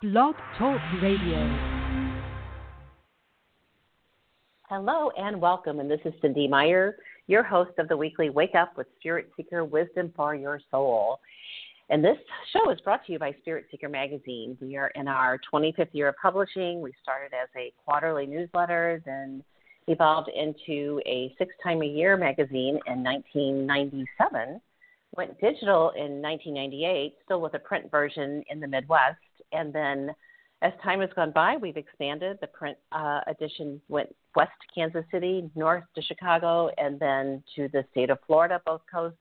Blog Talk Radio. Hello and welcome. And this is Cynde Meyer, your host of the weekly Wake Up with Spirit Seeker Wisdom for Your Soul. And this show is brought to you by Spirit Seeker Magazine. We are in our 25th year of publishing. We started as a quarterly newsletter, then evolved into a six time a year magazine in 1997, went digital in 1998, still with a print version in the Midwest, and then as time has gone by, we've expanded. The print uh, edition went west to Kansas City, north to Chicago, and then to the state of Florida, both coasts.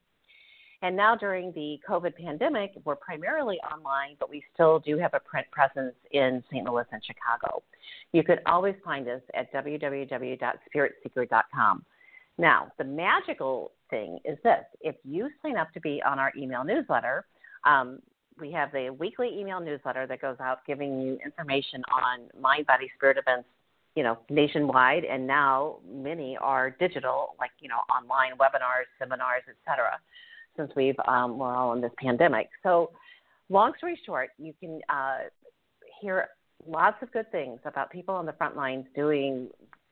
And now during the COVID pandemic, we're primarily online, but we still do have a print presence in St. Louis and Chicago. You could always find us at www.spiritseeker.com. Now, the magical thing is this if you sign up to be on our email newsletter, um, we have the weekly email newsletter that goes out giving you information on mind, body, spirit events, you know, nationwide, and now many are digital, like you know, online webinars, seminars, etc. Since we've um, we're all in this pandemic, so long story short, you can uh, hear lots of good things about people on the front lines doing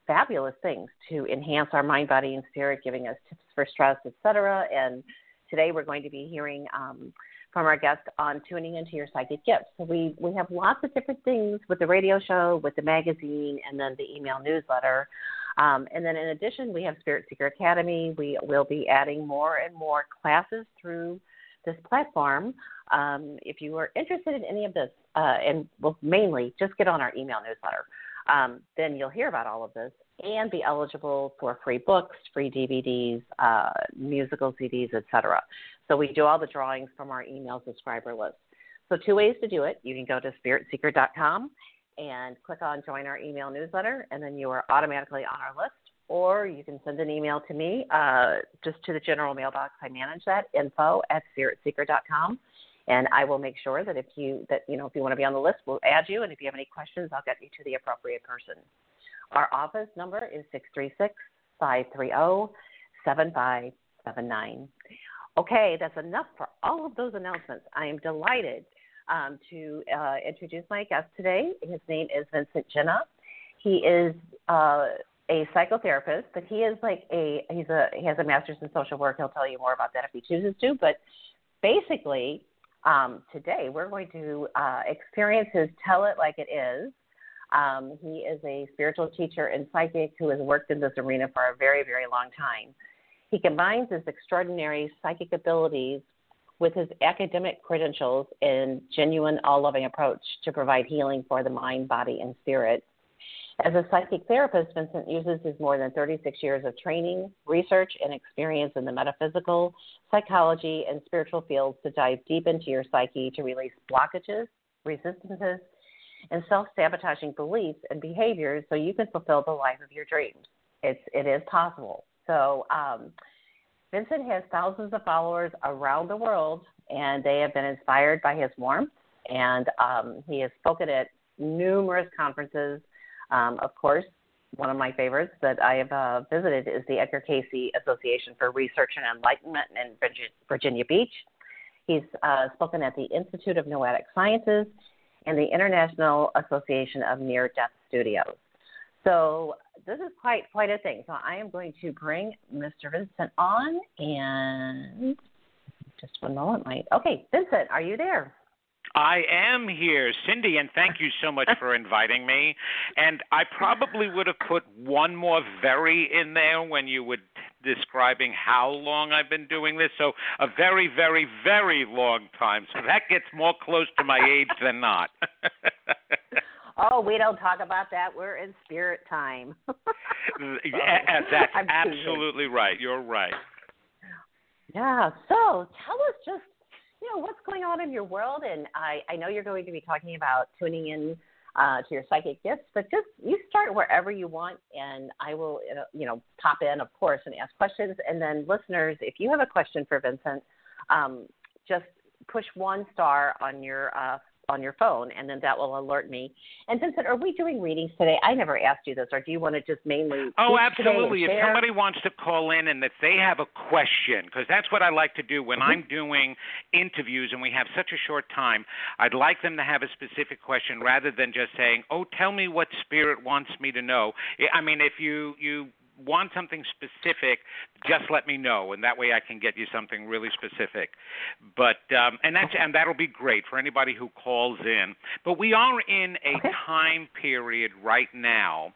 fabulous things to enhance our mind, body, and spirit, giving us tips for stress, etc. And today we're going to be hearing. Um, from our guest on tuning into your psychic gifts. So we, we have lots of different things with the radio show, with the magazine, and then the email newsletter. Um, and then in addition, we have Spirit Seeker Academy. We will be adding more and more classes through this platform. Um, if you are interested in any of this, uh, and well, mainly just get on our email newsletter, um, then you'll hear about all of this and be eligible for free books, free DVDs, uh, musical CDs, etc. So we do all the drawings from our email subscriber list. So two ways to do it. You can go to spiritseeker.com and click on join our email newsletter, and then you are automatically on our list. Or you can send an email to me, uh, just to the general mailbox. I manage that info at spiritseeker.com, and I will make sure that if you that you know if you want to be on the list, we'll add you. And if you have any questions, I'll get you to the appropriate person. Our office number is six three six five three zero seven five seven nine. Okay, that's enough for all of those announcements. I am delighted um, to uh, introduce my guest today. His name is Vincent Genna. He is uh, a psychotherapist, but he is like a he's a he has a master's in social work. He'll tell you more about that if he chooses to. But basically, um, today we're going to uh, experience his "Tell It Like It Is." Um, he is a spiritual teacher and psychic who has worked in this arena for a very, very long time. He combines his extraordinary psychic abilities with his academic credentials and genuine all loving approach to provide healing for the mind, body, and spirit. As a psychic therapist, Vincent uses his more than 36 years of training, research, and experience in the metaphysical, psychology, and spiritual fields to dive deep into your psyche to release blockages, resistances, and self sabotaging beliefs and behaviors so you can fulfill the life of your dreams. It's, it is possible. So um, Vincent has thousands of followers around the world, and they have been inspired by his warmth. And um, he has spoken at numerous conferences. Um, of course, one of my favorites that I have uh, visited is the Edgar Cayce Association for Research and Enlightenment in Virginia Beach. He's uh, spoken at the Institute of Noetic Sciences and the International Association of Near Death Studies. So this is quite quite a thing. So I am going to bring Mr. Vincent on, and just one moment, my okay, Vincent, are you there? I am here, Cynde, and thank you so much for inviting me. And I probably would have put one more very in there when you were describing how long I've been doing this. So a very, very, very long time. So that gets more close to my age than not. Oh, we don't talk about that. We're in spirit time. yeah, that's I'm absolutely right. You're right. Yeah. So tell us just, you know what's going on in your world. And I, I know you're going to be talking about tuning in uh, to your psychic gifts, but just you start wherever you want, and I will, uh, you know, pop in, of course, and ask questions. And then, listeners, if you have a question for Vincent, um, just push one star on your uh, on your phone, and then that will alert me. And Vincent, are we doing readings today? I never asked you this, or do you want to just mainly? Oh, absolutely. If somebody wants to call in and that they have a question, because that's what I like to do when mm-hmm. I'm doing interviews and we have such a short time, I'd like them to have a specific question rather than just saying, "Oh, tell me what spirit wants me to know." I mean, if you you want something specific, just let me know, and that way I can get you something really specific. But um, and that's and that'll be great for anybody who calls in. But we are in a okay. time period right now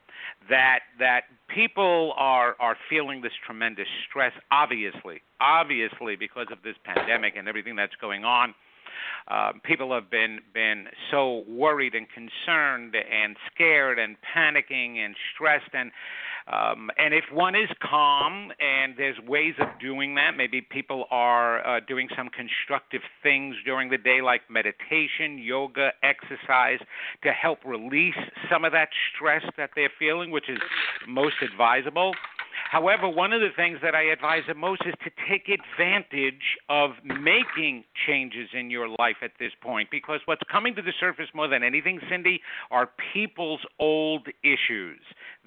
that that people are are feeling this tremendous stress. Obviously, obviously because of this pandemic and everything that's going on. Uh, people have been been so worried and concerned and scared and panicking and stressed and um, and if one is calm and there's ways of doing that, maybe people are uh, doing some constructive things during the day, like meditation, yoga, exercise, to help release some of that stress that they're feeling, which is most advisable. However, one of the things that I advise the most is to take advantage of making changes in your life at this point because what's coming to the surface more than anything, Cynde, are people's old issues.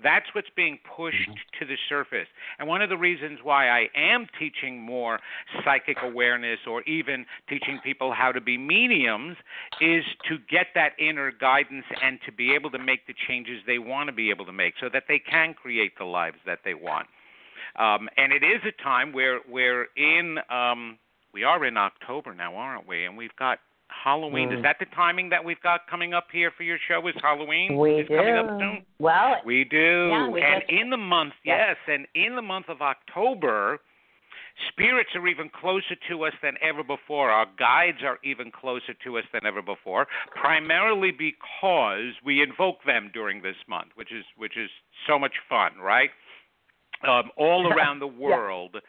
That's what's being pushed mm-hmm. to the surface. And one of the reasons why I am teaching more psychic awareness or even teaching people how to be mediums is to get that inner guidance and to be able to make the changes they want to be able to make so that they can create the lives that they want. Um, and it is a time where we're in um, we are in October now, aren't we? And we've got Halloween. Mm. Is that the timing that we've got coming up here for your show? Is Halloween? We is do. Coming up soon? Well, we do. Yeah, we and just, in the month, yes, and in the month of October, spirits are even closer to us than ever before. Our guides are even closer to us than ever before, primarily because we invoke them during this month, which is which is so much fun, right? Um, all around the world, yeah.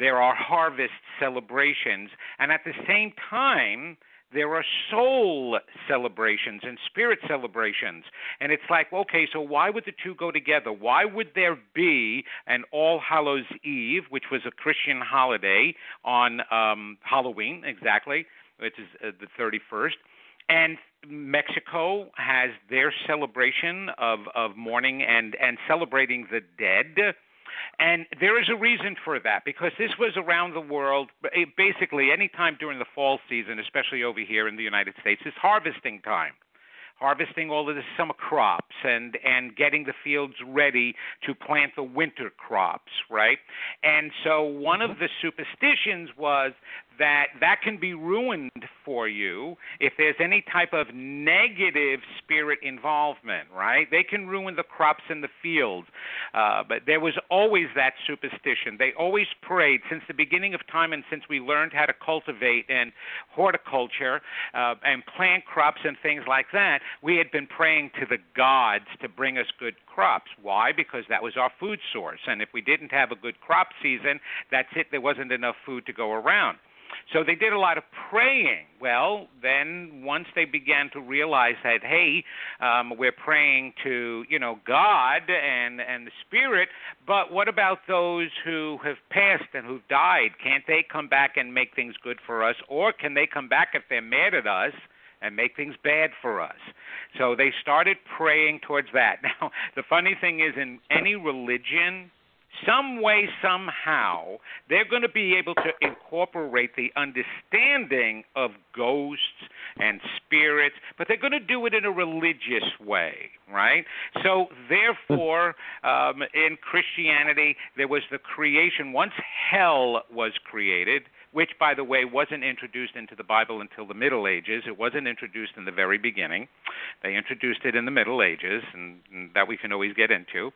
there are harvest celebrations, and at the same time, there are soul celebrations and spirit celebrations. And it's like, okay, so why would the two go together? Why would there be an All Hallows Eve, which was a Christian holiday on um, Halloween, exactly, which is uh, the 31st? And Mexico has their celebration of, of mourning and, and celebrating the dead and there is a reason for that because this was around the world, eh, basically, any time during the fall season, especially over here in the United States, is harvesting time. Harvesting all of the summer crops and and getting the fields ready to plant the winter crops right? And so one of the superstitions was that that can be ruined for you if there's any type of negative spirit involvement, right? They can ruin the crops in the fields. Uh, but there was always that superstition. They always prayed since the beginning of time and since we learned how to cultivate and horticulture uh, and plant crops and things like that, we had been praying to the gods to bring us good crops. Why? Because that was our food source. And if we didn't have a good crop season, that's it. There wasn't enough food to go around. So they did a lot of praying. Well, then once they began to realize that, hey, um, we're praying to you know God and and the Spirit, but what about those who have passed and who've died? Can't they come back and make things good for us, or can they come back if they're mad at us? and make things bad for us. So they started praying towards that. Now, the funny thing is, in any religion, some way, somehow, they're going to be able to incorporate the understanding of ghosts and spirits, but they're going to do it in a religious way, right? So, therefore, um, in Christianity, there was the creation. Once hell was created, which, by the way, wasn't introduced into the Bible until the Middle Ages. It wasn't introduced in the very beginning. They introduced it in the Middle Ages, and, and that we can always get into.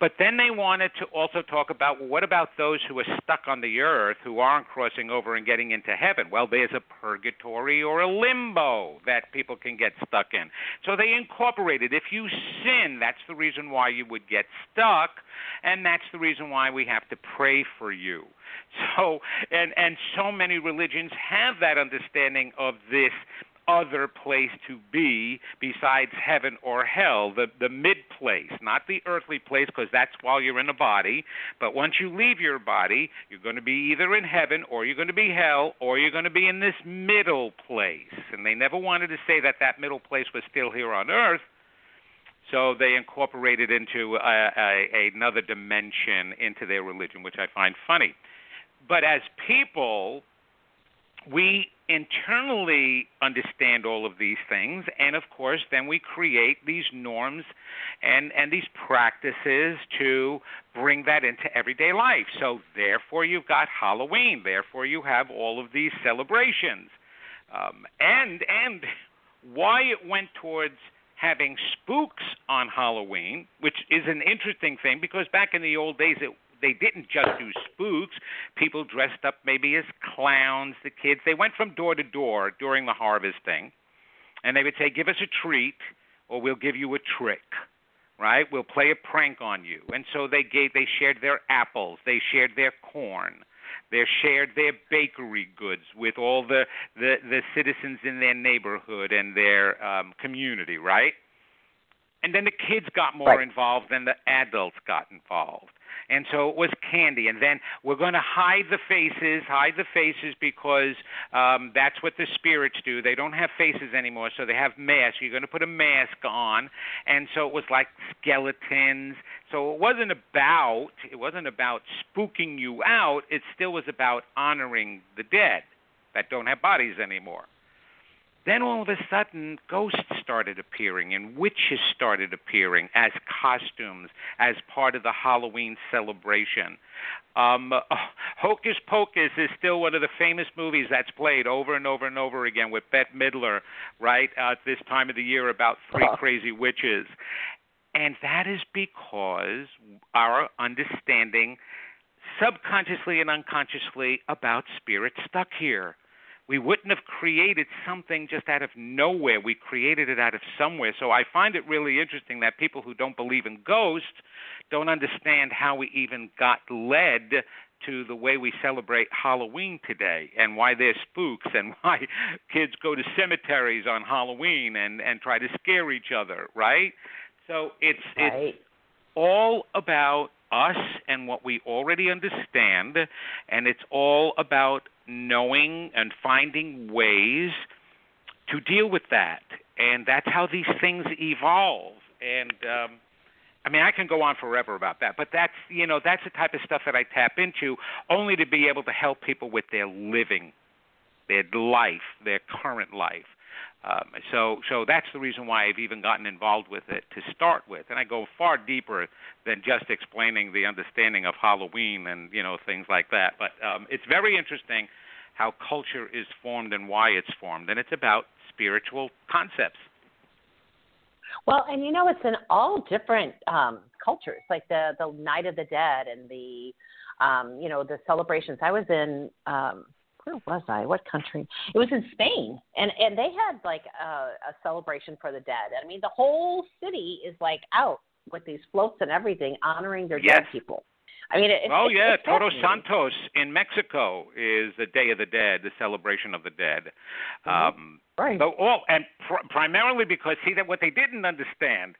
But then they wanted to also talk about well, what about those who are stuck on the earth who aren't crossing over and getting into heaven? Well, there's a purgatory or a limbo that people can get stuck in. So they incorporated if you sin, that's the reason why you would get stuck, and that's the reason why we have to pray for you. So and and so many religions have that understanding of this other place to be besides heaven or hell, the the mid place, not the earthly place because that's while you're in a body, but once you leave your body, you're going to be either in heaven or you're going to be hell or you're going to be in this middle place. And they never wanted to say that that middle place was still here on earth. So they incorporated into uh, a, a, another dimension into their religion, which I find funny. But as people, we internally understand all of these things and of course then we create these norms and and these practices to bring that into everyday life. So therefore you've got halloween. Therefore you have all of these celebrations. Um, and and why it went towards having spooks on halloween which is an interesting thing because back in the old days it they didn't just do spooks. People dressed up maybe as clowns, the kids. They went from door to door during the harvesting, and they would say, "Give us a treat, or we'll give you a trick." Right? We'll play a prank on you. And so they gave they shared their apples, they shared their corn, they shared their bakery goods with all the the, the citizens in their neighborhood and their um, community, right? And then the kids got more Right. involved than the adults got involved and so it was candy. And then we're going to hide the faces, hide the faces because um, that's what the spirits do. They don't have faces anymore, so they have masks. You're going to put a mask on, and so it was like skeletons. So it wasn't about it wasn't about spooking you out. It still was about honoring the dead that don't have bodies anymore. Then all of a sudden, ghosts started appearing and witches started appearing as costumes, as part of the Halloween celebration. Um, Hocus Pocus is still one of the famous movies that's played over and over and over again with Bette Midler, right, at this time of the year about three crazy witches. And that is because our understanding, subconsciously and unconsciously, about spirits stuck here we wouldn't have created something just out of nowhere. We created it out of somewhere. So I find it really interesting that people who don't believe in ghosts don't understand how we even got led to the way we celebrate Halloween today and why there's spooks and why kids go to cemeteries on Halloween and and try to scare each other, right? So it's it's all about us and what we already understand, and it's all about knowing and finding ways to deal with that. And that's how these things evolve. And um, I mean, I can go on forever about that, but that's you know that's the type of stuff that I tap into, only to be able to help people with their living, their life, their current life. Um, so, so that's the reason why I've even gotten involved with it to start with, and I go far deeper than just explaining the understanding of Halloween and you know things like that. But um, it's very interesting how culture is formed and why it's formed, and it's about spiritual concepts. Well, and you know, it's in all different um, cultures, like the the Night of the Dead and the, um, you know, the celebrations. I was in, um, where was I? What country? It was in Spain, and and they had like a, a celebration for the dead. I mean, the whole city is like out with these floats and everything, honoring their Yes. dead people. I mean, it, it's oh it's, yeah, Todos. Santos in Mexico is the Day of the Dead, the celebration of the dead. Um, Right. So all and pr- primarily because see that what they didn't understand,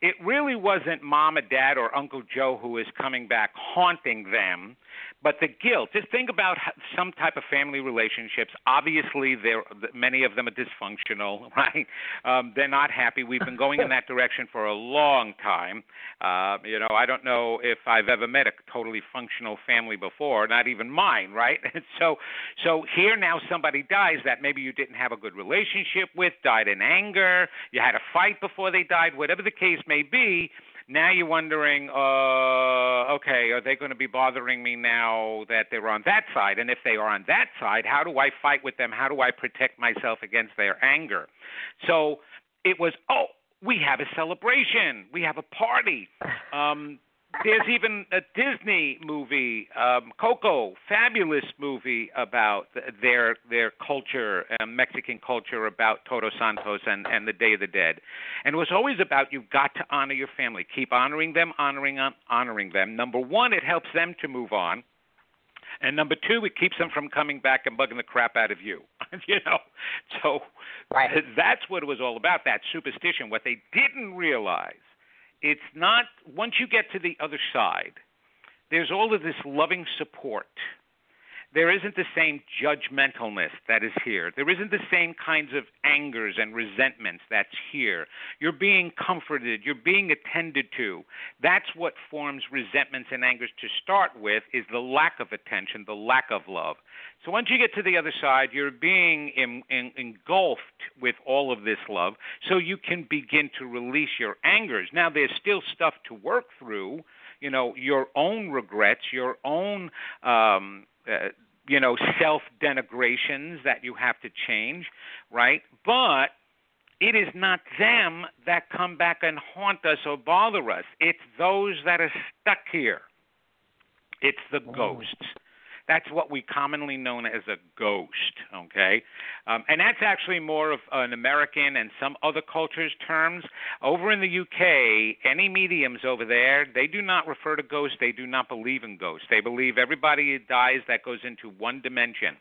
it really wasn't mom and dad or Uncle Joe who is coming back haunting them, but the guilt. Just think about some type of family relationships. Obviously, there many of them are dysfunctional, right? Um, they're not happy. We've been going in that direction for a long time. Uh, you know, I don't know if I've ever met a totally functional family before, not even mine, right? And so, so here now somebody dies that maybe you didn't have a good relationship with, died in anger, you had a fight before they died, whatever the case may be. Now you're wondering, uh, okay, are they going to be bothering me now that they're on that side? And if they are on that side, how do I fight with them? How do I protect myself against their anger? So it was, oh, we have a celebration, we have a party. Um, there's even a Disney movie, um, Coco, fabulous movie about their their culture, uh, Mexican culture, about Todos Santos and and the Day of the Dead, and it was always about you've got to honor your family, keep honoring them, honoring them, honoring them. Number one, it helps them to move on. And number two, it keeps them from coming back and bugging the crap out of you. you know, so right. that's what it was all about. That superstition. What they didn't realize it's not once you get to the other side, there's all of this loving support. There isn't the same judgmentalness that is here. There isn't the same kinds of angers and resentments that's here. You're being comforted, you're being attended to. That's what forms resentments and angers to start with is the lack of attention, the lack of love. So once you get to the other side, you're being in, in, engulfed with all of this love, so you can begin to release your angers. Now, there's still stuff to work through. You know, your own regrets, your own, um, uh, you know, self denigrations that you have to change, right? But it is not them that come back and haunt us or bother us. It's those that are stuck here. It's the ghosts. That's what we commonly known as a ghost, okay? Um, and that's actually more of an American and some other cultures' terms. Over in the UK, any mediums over there, they do not refer to ghosts. They do not believe in ghosts. They believe everybody dies that goes into one dimension,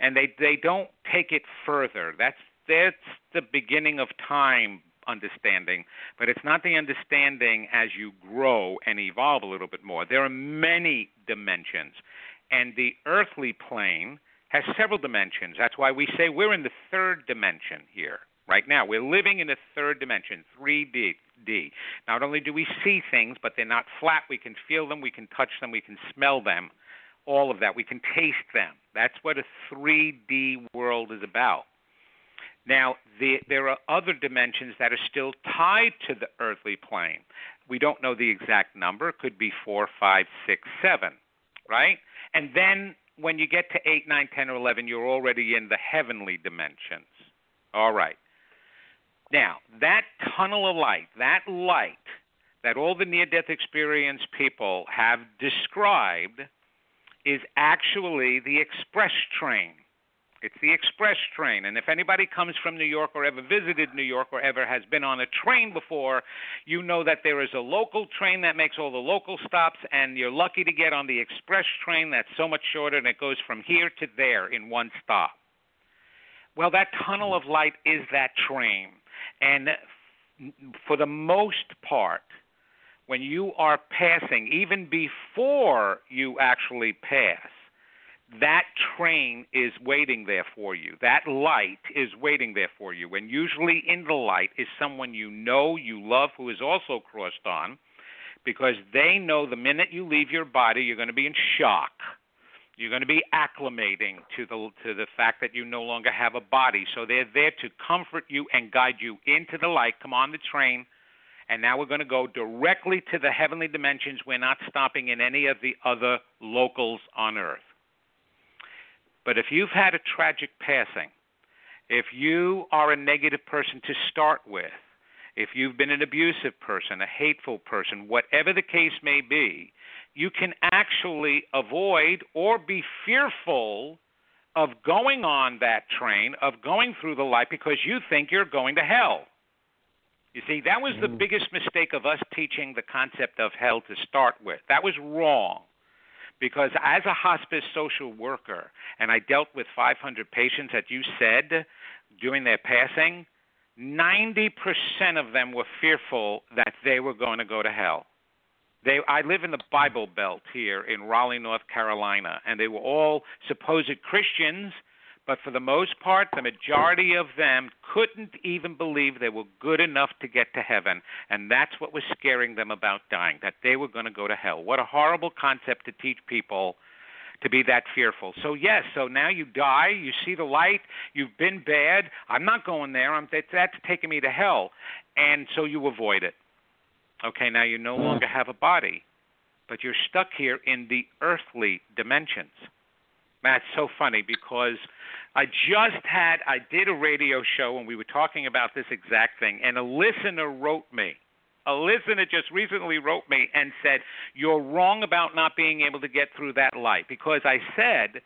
and they they don't take it further. That's that's the beginning of time understanding, but it's not the understanding as you grow and evolve a little bit more. There are many dimensions. And the earthly plane has several dimensions. That's why we say we're in the third dimension here. Right now, we're living in the third dimension, 3D. D. Not only do we see things, but they're not flat. We can feel them, we can touch them, we can smell them, all of that. We can taste them. That's what a 3D world is about. Now, the, there are other dimensions that are still tied to the earthly plane. We don't know the exact number. It could be four, five, six, seven, right? And then when you get to 8, 9, 10, or 11, you're already in the heavenly dimensions. All right. Now, that tunnel of light, that light that all the near death experience people have described, is actually the express train. It's the express train. And if anybody comes from New York or ever visited New York or ever has been on a train before, you know that there is a local train that makes all the local stops, and you're lucky to get on the express train that's so much shorter and it goes from here to there in one stop. Well, that tunnel of light is that train. And for the most part, when you are passing, even before you actually pass, that train is waiting there for you. That light is waiting there for you. And usually in the light is someone you know, you love, who is also crossed on, because they know the minute you leave your body, you're going to be in shock. You're going to be acclimating to the to the fact that you no longer have a body. So they're there to comfort you and guide you into the light. Come on the train. And now we're going to go directly to the heavenly dimensions. We're not stopping in any of the other locals on earth. But if you've had a tragic passing, if you are a negative person to start with, if you've been an abusive person, a hateful person, whatever the case may be, you can actually avoid or be fearful of going on that train, of going through the light because you think you're going to hell. You see, that was the mm. biggest mistake of us teaching the concept of hell to start with. That was wrong because as a hospice social worker, and I dealt with 500 patients that you said during their passing, 90% of them were fearful that they were going to go to hell. They, I live in the Bible Belt here in Raleigh, North Carolina, and they were all supposed Christians but for the most part, the majority of them couldn't even believe they were good enough to get to heaven. And that's what was scaring them about dying, that they were going to go to hell. What a horrible concept to teach people to be that fearful. So yes, so now you die, you see the light, you've been bad. I'm not going there. I'm that's taking me to hell. And so you avoid it. Okay, now you no longer have a body, but you're stuck here in the earthly dimensions. That's so funny because I just had I did a radio show and we were talking about this exact thing and a listener wrote me. a listener just recently wrote me and said, You're wrong about not being able to get through that light. Because I said,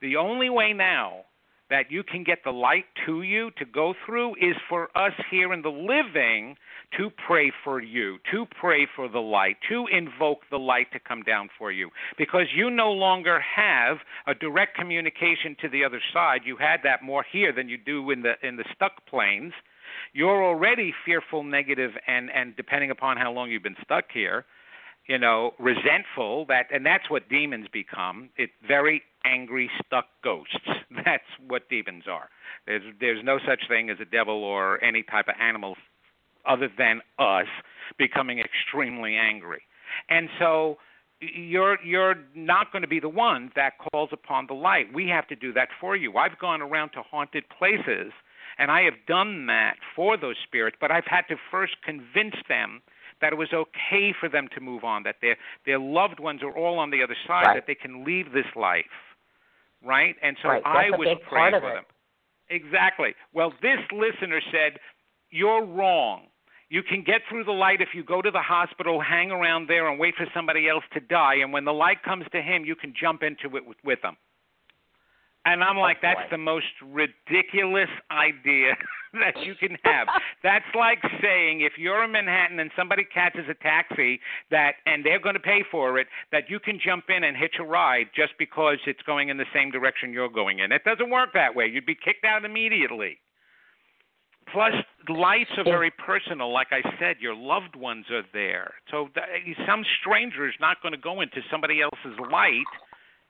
The only way now that you can get the light to you to go through is for us here in the living to pray for you, to pray for the light, to invoke the light to come down for you. Because you no longer have a direct communication to the other side. You had that more here than you do in the in the stuck planes. You're already fearful, negative, and and depending upon how long you've been stuck here, you know, resentful. That and that's what demons become. It's very angry, stuck ghosts. That's what demons are. There's there's no such thing as a devil or any type of animal other than us becoming extremely angry. And so you're you're not going to be the one that calls upon the light. We have to do that for you. I've gone around to haunted places and I have done that for those spirits, but I've had to first convince them that it was okay for them to move on, that their their loved ones are all on the other side, right. that they can leave this life. Right? And so right. I was praying for it. them. Exactly. Well, this listener said, You're wrong. You can get through the light if you go to the hospital, hang around there, and wait for somebody else to die. And when the light comes to him, you can jump into it with, with them. And I'm like, oh, that's the most ridiculous idea that you can have. that's like saying if you're in Manhattan and somebody catches a taxi that and they're going to pay for it, that you can jump in and hitch a ride just because it's going in the same direction you're going in. It doesn't work that way. You'd be kicked out immediately. Plus, lights are very personal. Like I said, your loved ones are there. So th- some stranger is not going to go into somebody else's light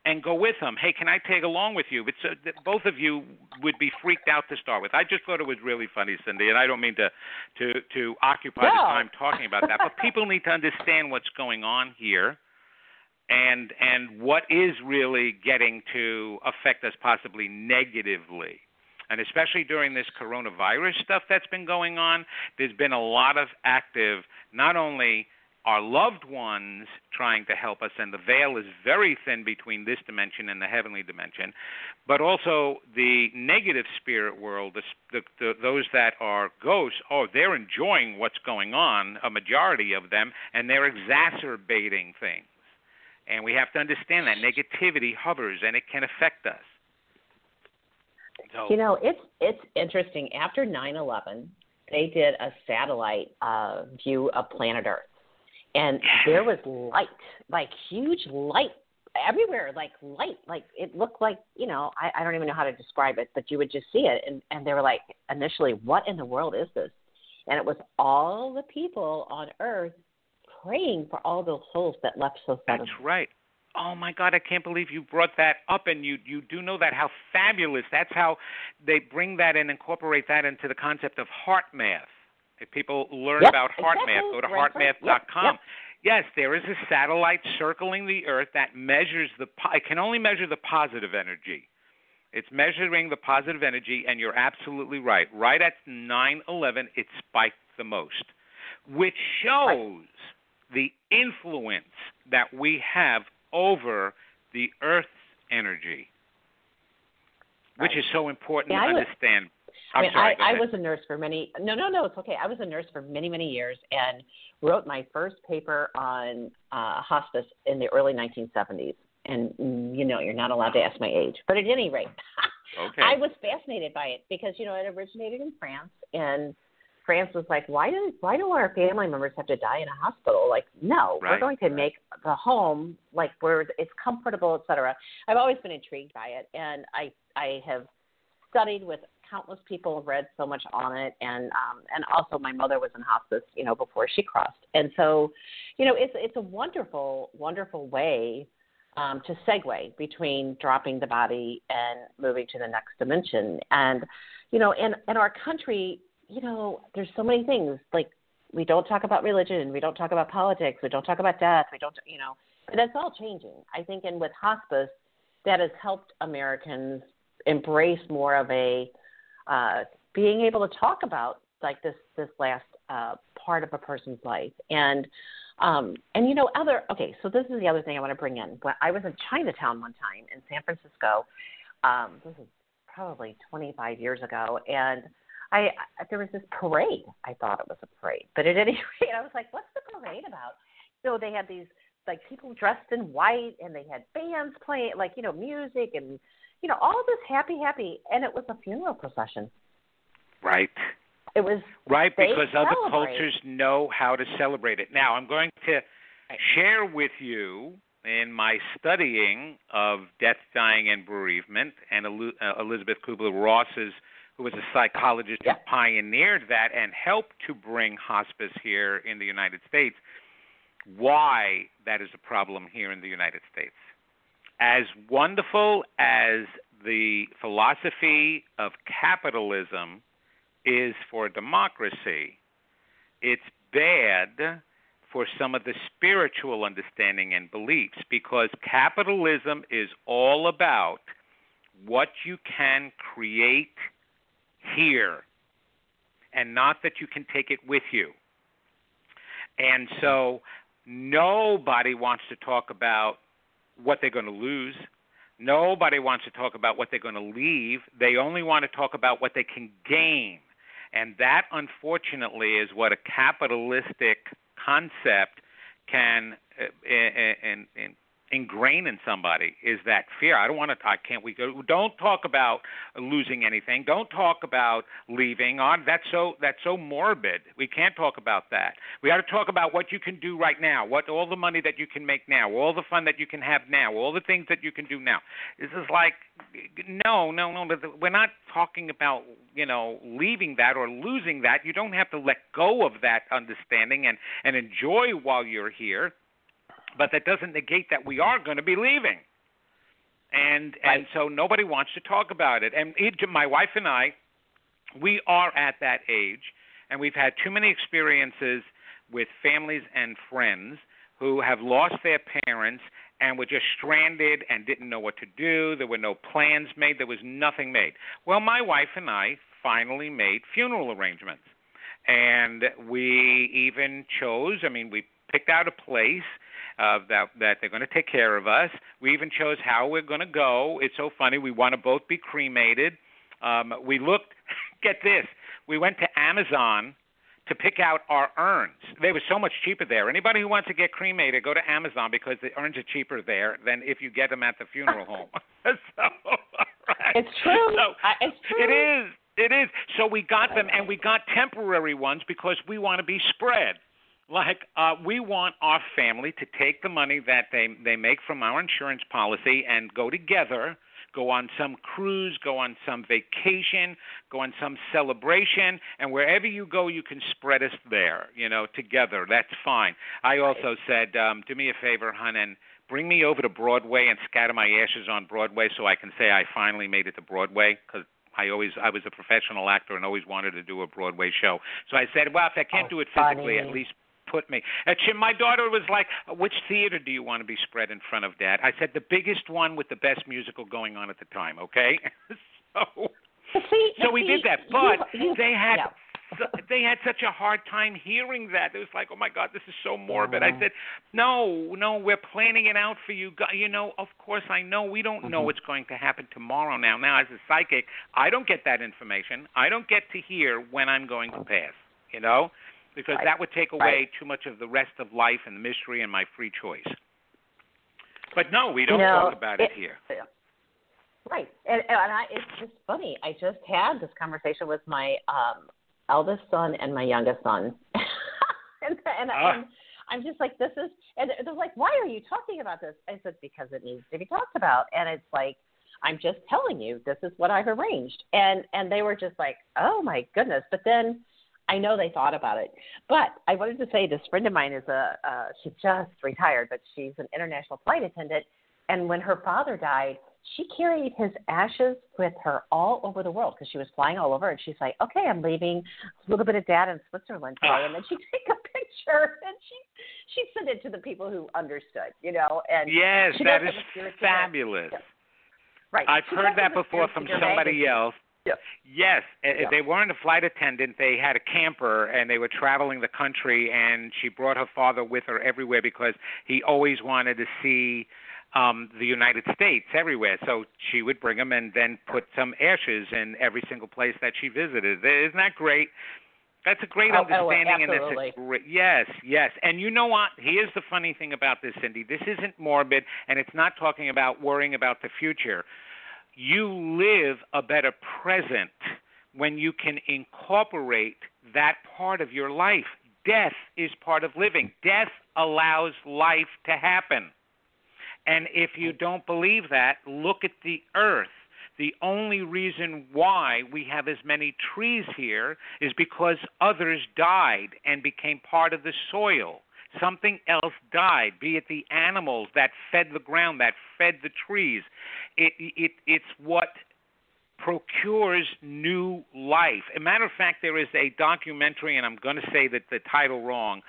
and go with them. Hey, can I tag along with you? It's uh, both of you would be freaked out to start with. I just thought it was really funny, Cynde, and I don't mean to to to occupy no. the time talking about that, but people need to understand what's going on here. And and what is really getting to affect us possibly negatively and especially during this coronavirus stuff that's been going on, there's been a lot of active, not only our loved ones trying to help us, and the veil is very thin between this dimension and the heavenly dimension, but also the negative spirit world, the, the, the, those that are ghosts, oh, they're enjoying what's going on, a majority of them, and they're exacerbating things. And we have to understand that negativity hovers and it can affect us. So, You know, it's it's interesting. After 9/11, they did a satellite uh, view of planet Earth, and there was light, like huge light everywhere, like light, like it looked like you know I, I don't even know how to describe it, but you would just see it, and and they were like initially, what in the world is this? And it was all the people on Earth praying for all those souls that left so suddenly. That's right. Oh my God, I can't believe you brought that up, and you you do know that how fabulous. That's how they bring that and incorporate that into the concept of heart math. If people learn Yep, about HeartMath, exactly. go to heartmath.com. Yep, yep. Yes, there is a satellite circling the Earth that measures the. It can only measure the positive energy. It's measuring the positive energy, and you're absolutely right. Right at 9/11, it spiked the most, which shows the influence that we have over the Earth's energy, which is so important Yeah, to understand. I mean, sorry. I, I was a nurse for many. No, no, no, it's okay. I was a nurse for many, many years and wrote my first paper on uh, hospice in the early 1970s. And mm, you know, you're not allowed to ask my age, but at any rate, Okay. I was fascinated by it because you know it originated in France, and France was like, why do why do our family members have to die in a hospital? Like, no, we're going to right. make the home like where it's comfortable, et cetera. I've always been intrigued by it, and I I have studied with countless people, read so much on it, and um, and also my mother was in hospice, you know, before she crossed, and so, you know, it's it's a wonderful wonderful way um, to segue between dropping the body and moving to the next dimension, and you know, in in our country, you know, there's so many things like we don't talk about religion, we don't talk about politics, we don't talk about death, we don't, you know, but that's all changing. I think, and with hospice, that has helped Americans embrace more of a uh, being able to talk about like this this last uh, part of a person's life. And um, and you know other okay so this is the other thing I want to bring in. When I was in Chinatown one time in San Francisco um, this is probably 25 years ago and I, I there was this parade. I thought it was a parade But at any rate, I was like, what's the parade about? So they had these like people dressed in white and they had bands playing like, you know, music and you know, all this happy happy and it was a funeral procession. Right. It was Right, because other cultures know how to celebrate it. Now, I'm going to share with you in my studying of death, dying, and bereavement, and uh, Elisabeth Kübler-Ross's, who was a psychologist Yeah. who pioneered that and helped to bring hospice here in the United States, why that is a problem here in the United States. As wonderful as the philosophy of capitalism is for democracy, it's bad for some of the spiritual understanding and beliefs because capitalism is all about what you can create here and not that you can take it with you. And so nobody wants to talk about what they're going to lose. Nobody wants to talk about what they're going to leave. They only want to talk about what they can gain. And that, unfortunately, is what a capitalistic concept can uh, in, in, ingrain in somebody is that fear. I don't want to. I can't. We go. Don't talk about losing anything. Don't talk about leaving. On that's so that's so morbid. We can't talk about that. We got to talk about what you can do right now. What all the money that you can make now. All the fun that you can have now. All the things that you can do now. This is like no, no, no. We're not talking about you know leaving that or losing that. You don't have to let go of that understanding and and enjoy while you're here but that doesn't negate that we are going to be leaving. And Right. and so nobody wants to talk about it. And it, my wife and I, we are at that age, and we've had too many experiences with families and friends who have lost their parents and were just stranded and didn't know what to do. There were no plans made. There was nothing made. Well, my wife and I finally made funeral arrangements, and we even chose. I mean, we picked out a place uh, that that they're going to take care of us. We even chose how we're going to go. It's so funny. We want to both be cremated. Um, we looked. Get this. We went to Amazon to pick out our urns. They were so much cheaper there. Anybody who wants to get cremated, go to Amazon because the urns are cheaper there than if you get them at the funeral home. so, right. It's true. So, I, it's true. it is. It is. So we got them, and we got temporary ones because we want to be spread. Like uh, we want our family to take the money that they they make from our insurance policy and go together, go on some cruise, go on some vacation, go on some celebration, and wherever you go, you can spread us there. You know, together. That's fine. I also said, um, do me a favor, hon, and bring me over to Broadway and scatter my ashes on Broadway so I can say I finally made it to Broadway because I always I was a professional actor and always wanted to do a Broadway show. So I said, well, if I can't Oh, do it physically, funny. at least put me. Uh, Jim, my daughter was like, which theater do you want to be spread in front of, Dad? I said the biggest one with the best musical going on at the time. Okay, so see, so we see, did that, but you- they had. yeah. so- They had such a hard time hearing that. It was like, oh my God, this is so morbid. Mm-hmm. I said, no, no, we're planning it out for you. gu- You know, of course, I know we don't Mm-hmm. know what's going to happen tomorrow. Now, now as a psychic, I don't get that information. I don't get to hear when I'm going to pass. You know, because Right. that would take away Right. too much of the rest of life and the mystery and my free choice. But no, we don't You know, talk about it, it- here. Right, and, and I, it's just funny. I just had this conversation with my um eldest son and my youngest son, and, and, Ah. and I'm just like, this is, and they're like, why are you talking about this? I said because it needs to be talked about, and it's like, I'm just telling you, this is what I've arranged, and and they were just like, oh my goodness, but then. I know they thought about it, but I wanted to say this friend of mine is a uh, she just retired, but she's an international flight attendant, and when her father died, she carried his ashes with her all over the world because she was flying all over. And she's like, "Okay, I'm leaving a little bit of dad in Switzerland today." And then she take a picture and she she sent it to the people who understood, you know. And Yes, that is that does is have a spirit to her. fabulous. Right. I've She heard that before from somebody magazine. else. Yes, uh, Yeah. they weren't a flight attendant. They had a camper and they were traveling the country. And she brought her father with her everywhere because he always wanted to see um the United States everywhere. So she would bring him and then put some ashes in every single place that she visited. Isn't that great? That's a great Oh, oh, understanding, and absolutely. it's a great yes, yes. And you know what? Here's the funny thing about this, Cynde. This isn't morbid, and it's not talking about worrying about the future. You live a better present when you can incorporate that part of your life. Death is part of living. Death allows life to happen. And if you don't believe that, look at the earth. The only reason why we have as many trees here is because others died and became part of the soil. Something else died, be it the animals that fed the ground, that fed the trees. It, it, it's what procures new life. As a matter of fact, there is a documentary, and I'm going to say that the title wrong.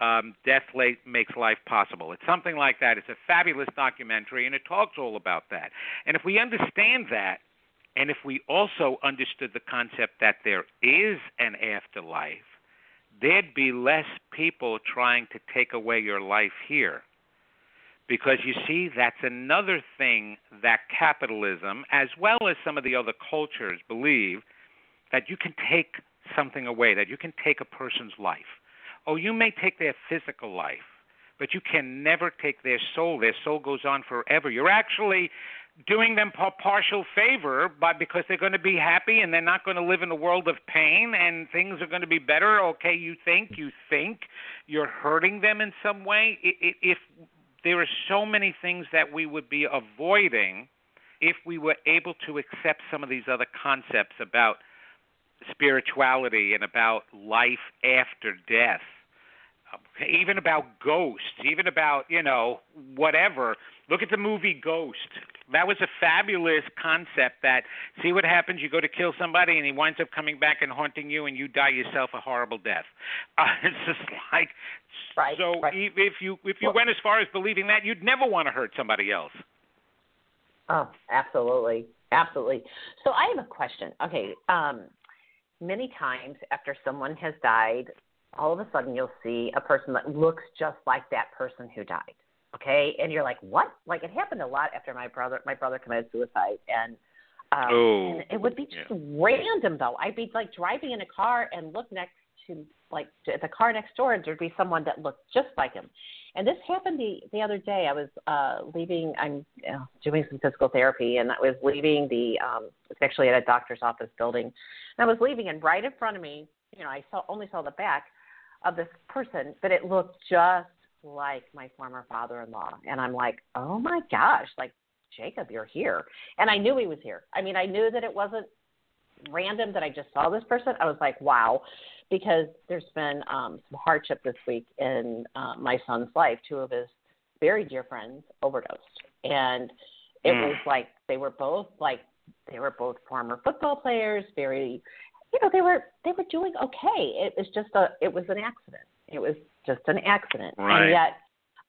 Um, Death Late Makes Life Possible. It's something like that. It's a fabulous documentary, and it talks all about that. And if we understand that, and if we also understood the concept that there is an afterlife, there'd be less people trying to take away your life here. Because you see, that's another thing that capitalism, as well as some of the other cultures, believe that you can take something away, that you can take a person's life. Oh, you may take their physical life, but you can never take their soul. Their soul goes on forever. You're actually doing them a partial favor by because they're going to be happy and they're not going to live in a world of pain and things are going to be better. Okay, you think you think you're hurting them in some way. If there are so many things that we would be avoiding if we were able to accept some of these other concepts about spirituality and about life after death even about ghosts even about you know whatever. Look at the movie ghost. That was a fabulous concept that see what happens? You go to kill somebody and he winds up coming back and haunting you and you die yourself a horrible death. Uh, it's just like Right, so right. if you if you Well- went as far as believing that you'd never want to hurt somebody else Oh, absolutely, absolutely. So I have a question. Okay, um, many times after someone has died, all of a sudden you'll see a person that looks just like that person who died. Okay, and you're like, what? Like it happened a lot after my brother my brother committed suicide, and um, Oh, and it would be just random though. I'd be like driving in a car and look next to like to the car next door, and there'd be someone that looked just like him. And this happened the the other day. I was uh leaving. I'm uh, doing some physical therapy, and I was leaving the. um It's actually at a doctor's office building. And I was leaving, and right in front of me, you know, I saw only saw the back of this person, but it looked just like my former father-in-law. And I'm like, oh my gosh, like Jacob, you're here. And I knew he was here. I mean, I knew that it wasn't random that I just saw this person. I was like, wow, because there's been um, some hardship this week in uh, my son's life. Two of his very dear friends overdosed, and it Mm. was like they were both like they were both former football players. Very, you know, they were they were doing okay. It was just a it was an accident. It was just an accident, Right. and yet.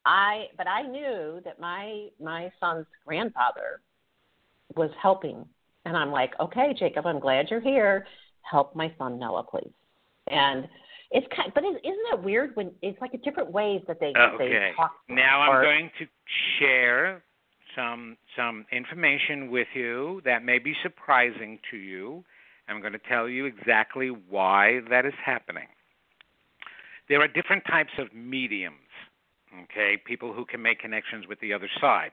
I but I knew that my my son's grandfather was helping and I'm like, okay, Jacob, I'm glad you're here. Help my son Noah, please. And it's kind, of, but is, isn't that weird when it's like a different ways that they oh, Okay. they talk? Now I'm or- going to share some some information with you that may be surprising to you. I'm going to tell you exactly why that is happening. There are different types of mediums, okay? People who can make connections with the other side.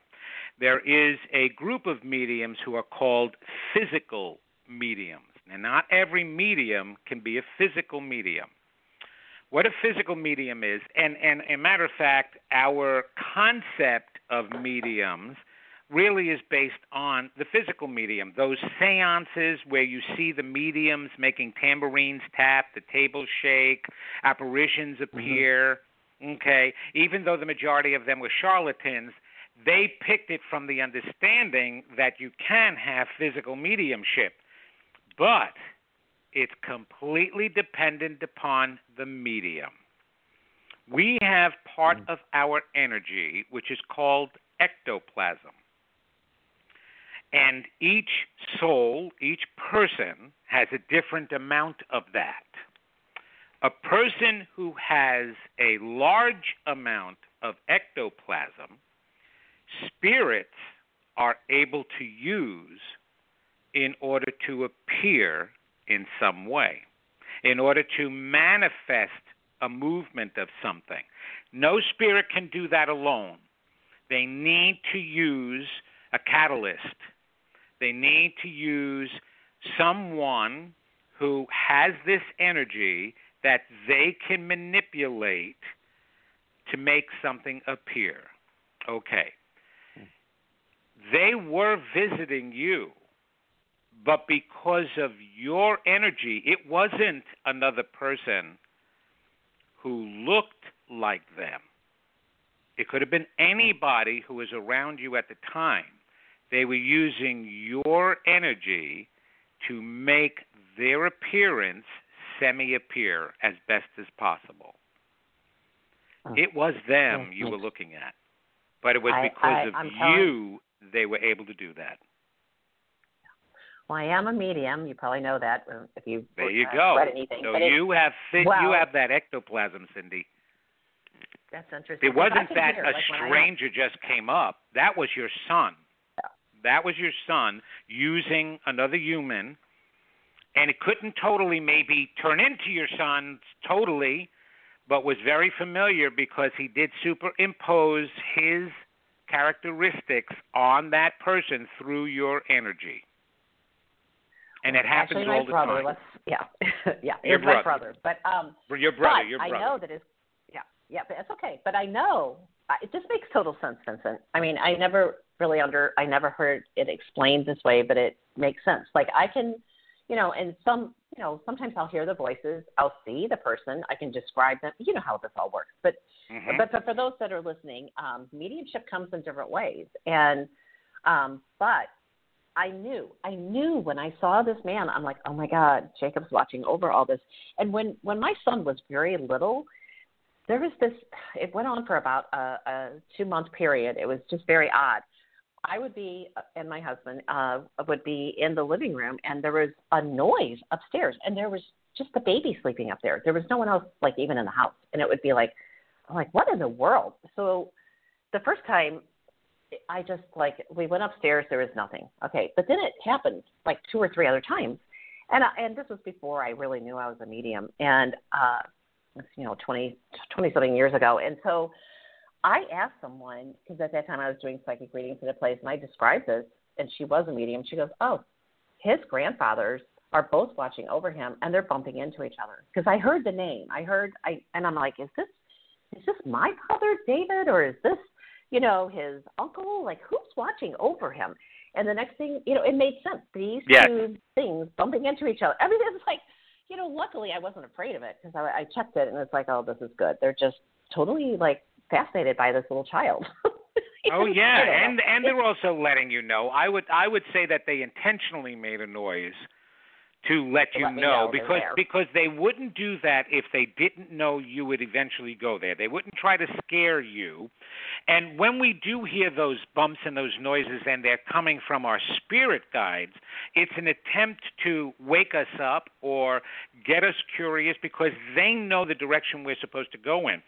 There is a group of mediums who are called physical mediums. And not every medium can be a physical medium what a physical medium is, and, and a matter of fact, our concept of mediums really is based on the physical medium. Those seances where you see the mediums making tambourines tap, the tables shake, apparitions mm-hmm. appear. Okay, even though the majority of them were charlatans, they picked it from the understanding that you can have physical mediumship, but it's completely dependent upon the medium. We have part mm. of our energy which is called ectoplasm. And each soul, each person, has a different amount of that. A person who has a large amount of ectoplasm, spirits are able to use in order to appear in some way. in order to manifest a movement of something. No spirit can do that alone. They need to use a catalyst. They need to use someone who has this energy that they can manipulate to make something appear. Okay. They were visiting you, but because of your energy, it wasn't another person who looked like them. It could have been anybody who was around you at the time. They were using your energy to make their appearance semi appear as best as possible. It was them you were looking at, but it was because I- of I'm telling- you they were able to do that. Well, I am a medium. You probably know that uh, if you There you uh, go. read anything. So but it- you have fi- you have that ectoplasm, Cynde. that's interesting. It wasn't that hear, a like, stranger just came up. That was your son. Yeah. That was your son using another human, and it couldn't totally maybe turn into your son totally, but was very familiar because he did superimpose his characteristics on that person through your energy. And it happens all the brother, time. Yeah, yeah, Your it's my brother. brother. But um, Your brother, your I brother. know that is. yeah, yeah, but it's okay. But I know I- it just makes total sense, Vincent. I mean, I never really under I never heard it explained this way, but it makes sense. Like I can, you know, and some, you know, sometimes I'll hear the voices, I'll see the person, I can describe them. You know how this all works. But Mhm. but, but for those that are listening, um, mediumship comes in different ways, and um, but I knew, I knew when I saw this man, I'm like, oh my God, Jacob's watching over all this. And when when my son was very little, there was this. It went on for about a, a two month period. It was just very odd. I would be, and my husband uh, would be in the living room, and there was a noise upstairs, and there was just the baby sleeping up there. There was no one else, like even in the house, and it would be like, I'm like, what in the world? So the first time, I just like we went upstairs, there was nothing. Okay, but then it happened like two or three other times, and I, and this was before I really knew I was a medium, and uh, you know, twenty twenty something years ago, and so I asked someone because at that time I was doing psychic readings at a place, and I described this, and she was a medium. She goes, "Oh, his grandfathers are both watching over him, and they're bumping into each other." Because I heard the name, I heard, I, and I'm like, "Is this is this my brother David, or is this, you know, his uncle? Like, who's watching over him?" And the next thing, you know, it made sense. These Yes. two things bumping into each other. Everything's like, you know, luckily I wasn't afraid of it because I, I checked it, and it's like, oh, this is good. They're just totally like fascinated by this little child. Oh yeah, and and they're also letting you know. I would I would say that they intentionally made a noise to let To you let know know because because they wouldn't do that if they didn't know you would eventually go there. They wouldn't try to scare you. And when we do hear those bumps and those noises and they're coming from our spirit guides, it's an attempt to wake us up or get us curious because they know the direction we're supposed to go in.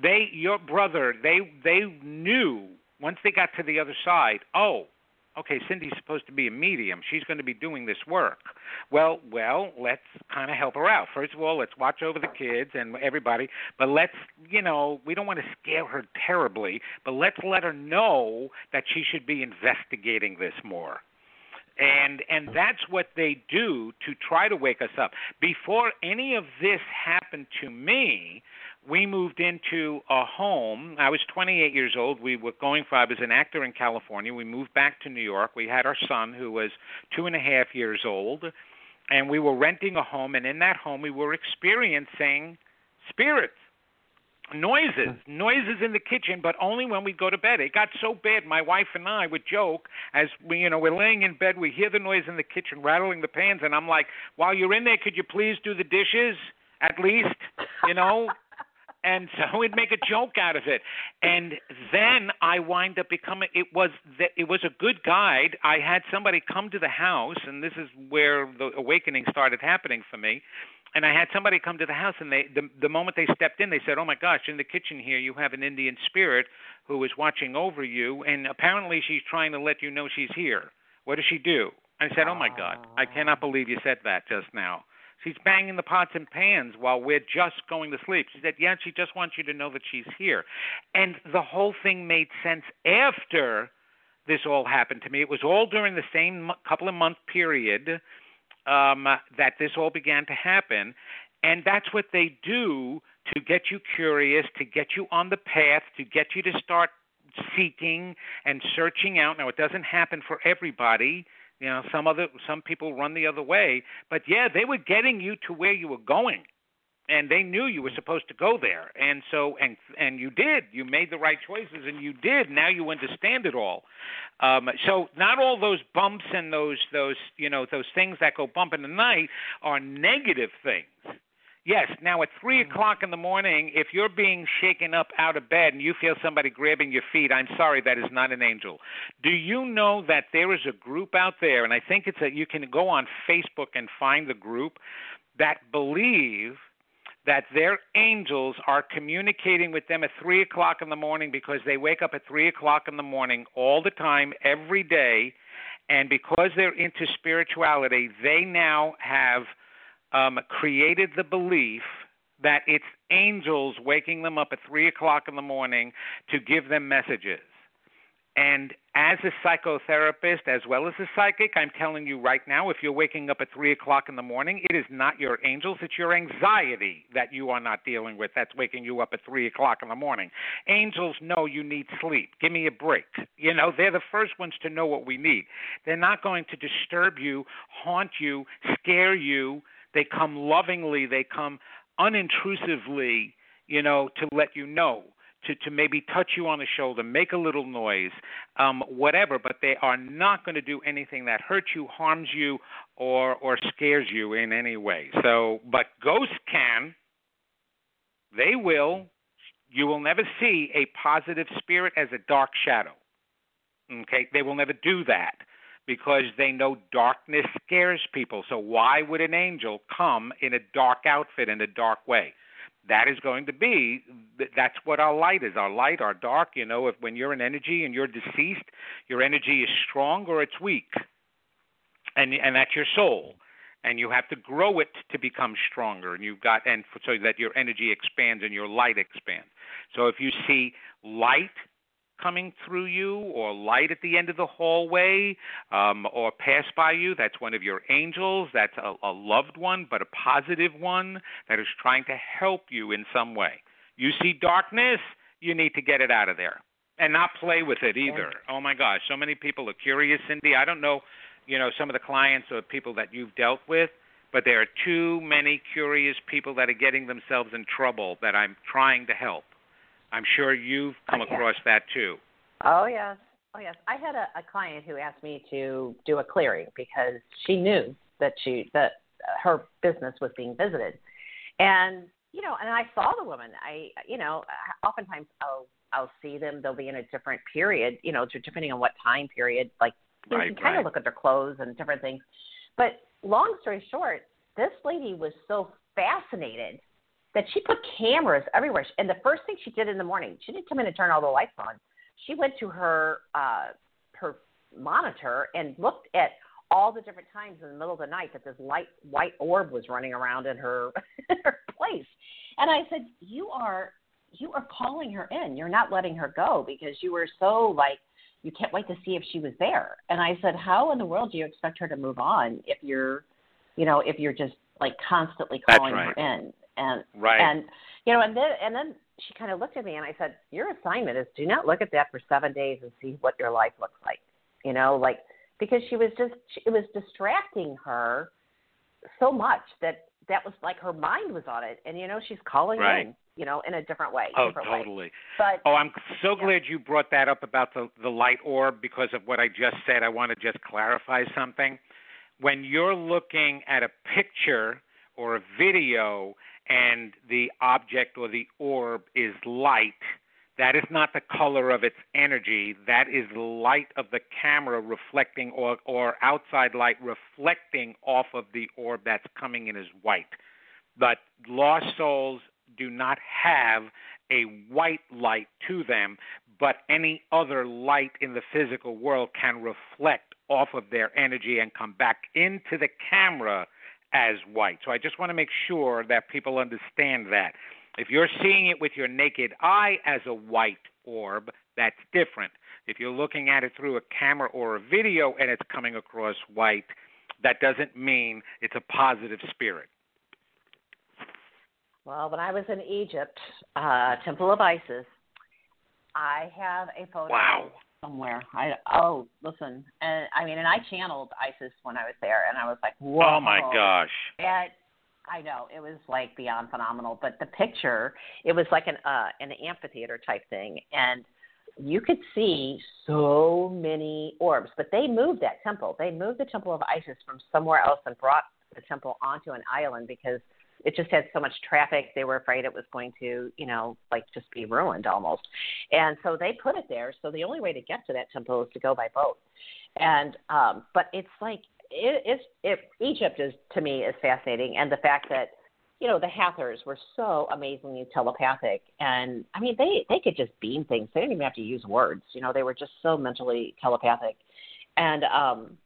They your brother, they they knew once they got to the other side, oh, okay, Cynde's supposed to be a medium. She's going to be doing this work. Well, well, let's kind of help her out. First of all, let's watch over the kids and everybody, but let's, you know, we don't want to scare her terribly, but let's let her know that she should be investigating this more. And and that's what they do to try to wake us up. Before any of this happened to me, we moved into a home. I was 28 years old. We were going for, I was an actor in California. We moved back to New York. We had our son who was two and a half years old, and we were renting a home. And in that home, we were experiencing spirits, noises, hmm. noises in the kitchen, but only when we go to bed. It got so bad, my wife and I would joke as we, you know, we're laying in bed, we hear the noise in the kitchen rattling the pans, and I'm like, while you're in there, could you please do the dishes at least, you know? And so we'd make a joke out of it. And then i wind up becoming it was that it was a good guide. I had somebody come to the house and this is where the awakening started happening for me. And i had somebody come to the house and they the the moment they stepped in they said oh my gosh in the kitchen here you have an indian spirit who is watching over you and apparently she's trying to let you know she's here. What does she do? I said oh my god i cannot believe you said that just now She's banging the pots and pans while we're just going to sleep. She said, Yeah, she just wants you to know that she's here. And the whole thing made sense after this all happened to me. It was all during the same couple of month period um, that this all began to happen. And that's what they do to get you curious, to get you on the path, to get you to start seeking and searching out. Now, it doesn't happen for everybody. You know, some other some people run the other way, but yeah, they were getting you to where you were going, and they knew you were supposed to go there, and so and and you did. You made the right choices, and you did. Now you understand it all. Um, so not all those bumps and those those you know those things that go bump in the night are negative things Yes. Now at three Mm-hmm. o'clock in the morning, if you're being shaken up out of bed and you feel somebody grabbing your feet, I'm sorry, that is not an angel. Do you know that there is a group out there, and I think it's that you can go on Facebook and find the group that believe that their angels are communicating with them at three o'clock in the morning because they wake up at three o'clock in the morning all the time, every day, and because they're into spirituality, they now have um, created the belief that it's angels waking them up at three o'clock in the morning to give them messages. And as a psychotherapist, as well as a psychic, I'm telling you right now if you're waking up at 3 o'clock in the morning, it is not your angels, it's your anxiety that you are not dealing with that's waking you up at 3 o'clock in the morning. Angels know you need sleep. Give me a break. You know, they're the first ones to know what we need. They're not going to disturb you, haunt you, scare you. They come lovingly, they come unintrusively, you know, to let you know to, to maybe touch you on the shoulder, make a little noise, um, whatever, but they are not going to do anything that hurts you, harms you, or or scares you in any way. So, but ghosts can. They will. You will never see a positive spirit as a dark shadow. Okay, they will never do that because they know darkness scares people. So why would an angel come in a dark outfit in a dark way? that is going to be that's what our light is our light our dark you know if when you're in energy and you're deceased your energy is strong or it's weak and and that's your soul and you have to grow it to become stronger and you've got and so that your energy expands and your light expands so if you see light coming through you or light at the end of the hallway um, or pass by you, that's one of your angels. That's a, a loved one, but a positive one that is trying to help you in some way. You see darkness, you need to get it out of there and not play with it either. Oh my gosh, so many people are curious, Cynde. I don't know, you know, some of the clients or people that you've dealt with, but there are too many curious people that are getting themselves in trouble that I'm trying to help. I'm sure you've come uh, Okay. across that too. Oh yes, oh yes. I had a, a client who asked me to do a clearing because she knew that she that her business was being visited, and you know, and I saw the woman. I you know, oftentimes I'll I'll see them. They'll be in a different period, you know, depending on what time period. Like you Right, can kind right. of look at their clothes and different things. But long story short, this lady was so fascinated that she put cameras everywhere. And the first thing she did in the morning, she didn't come in and turn all the lights on. She went to her uh, her monitor and looked at all the different times in the middle of the night that this light white orb was running around in her, her place. And I said, "You are you are calling her in. You're not letting her go because you were so like you can't wait to see if she was there." And I said, "How in the world do you expect her to move on if you're, you know, if you're just like constantly calling right. her in?" And Right. and you know, and then and then she kind of looked at me and I said, "Your assignment is do not look at that for seven days and see what your life looks like." You know, like because she was just she, it was distracting her so much that that was like her mind was on it, and you know, she's calling Right. in, you know, in a different way. Oh, different way. totally. But Oh, I'm so Yeah. glad you brought that up about the the light orb because of what I just said. I want to just clarify something. When you're looking at a picture or a video and the object or the orb is light, that is not the color of its energy. That is light of the camera reflecting or or outside light reflecting off of the orb that's coming in as white. But lost souls do not have a white light to them, but any other light in the physical world can reflect off of their energy and come back into the camera as white. So I just want to make sure that people understand that. If you're seeing it with your naked eye as a white orb, that's different. If you're looking at it through a camera or a video and it's coming across white, that doesn't mean it's a positive spirit. Well, when I was in Egypt, uh, Temple of Isis, I have a photo Wow. Somewhere. I oh, listen, and I mean, and I channeled Isis when I was there, and I was like, whoa. Oh my gosh. And I know it was like beyond phenomenal, but the picture, it was like an uh, an amphitheater type thing, and you could see so many orbs. But they moved that temple. They moved the temple of Isis from somewhere else and brought the temple onto an island because it just had so much traffic. They were afraid it was going to, you know, like just be ruined almost. And so they put it there. So the only way to get to that temple is to go by boat. And um, but it's like it, it's it, Egypt is to me is fascinating, and the fact that you know the Hathors were so amazingly telepathic, and I mean they they could just beam things. They didn't even have to use words. You know they were just so mentally telepathic, and um,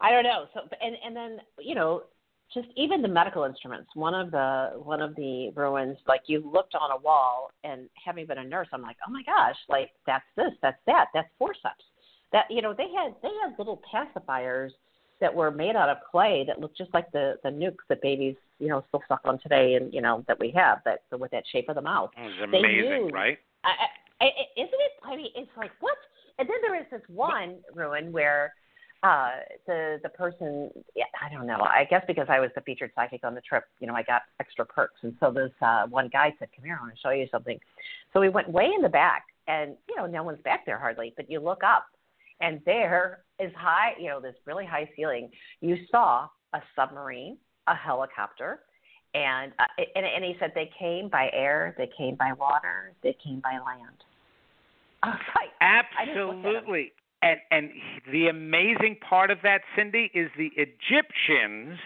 I don't know. So and and then you know just even the medical instruments. One of the one of the ruins, like you looked on a wall, and having been a nurse, I'm like, oh my gosh, like that's this, that's that, that's forceps. That you know they had they had little pacifiers that were made out of clay that looked just like the the nukes that babies you know still suck on today, and you know that we have that with that shape of the mouth. It was amazing, knew- right? I, I, I, isn't it? I mean, it's like what? And then there is this one ruin where uh the the person yeah, I don't know. I guess because I was the featured psychic on the trip, you know, I got extra perks. And so this uh one guy said, Come here, I want to show you something. So we went way in the back and you know, no one's back there hardly, but you look up and there is high you know, this really high ceiling. You saw a submarine, a helicopter, and uh, and and he said they came by air, they came by water, they came by land. I was like. Absolutely. And and the amazing part of that, Cynde, is the Egyptians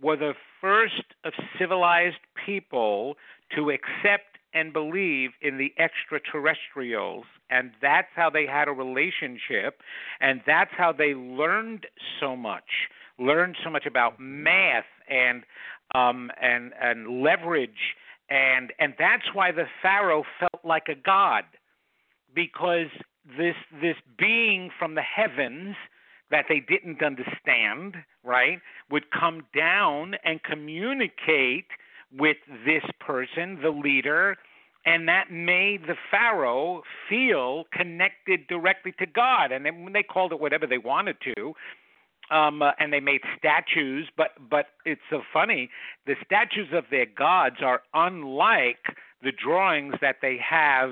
were the first of civilized people to accept and believe in the extraterrestrials. And that's how they had a relationship. And that's how they learned so much, learned so much about math and um, and and leverage. And and that's why the Pharaoh felt like a god because this this being from the heavens that they didn't understand, right, would come down and communicate with this person, the leader, and that made the pharaoh feel connected directly to God. And then when they called it whatever they wanted to, um, uh, and they made statues, but but it's so funny. The statues of their gods are unlike the drawings that they have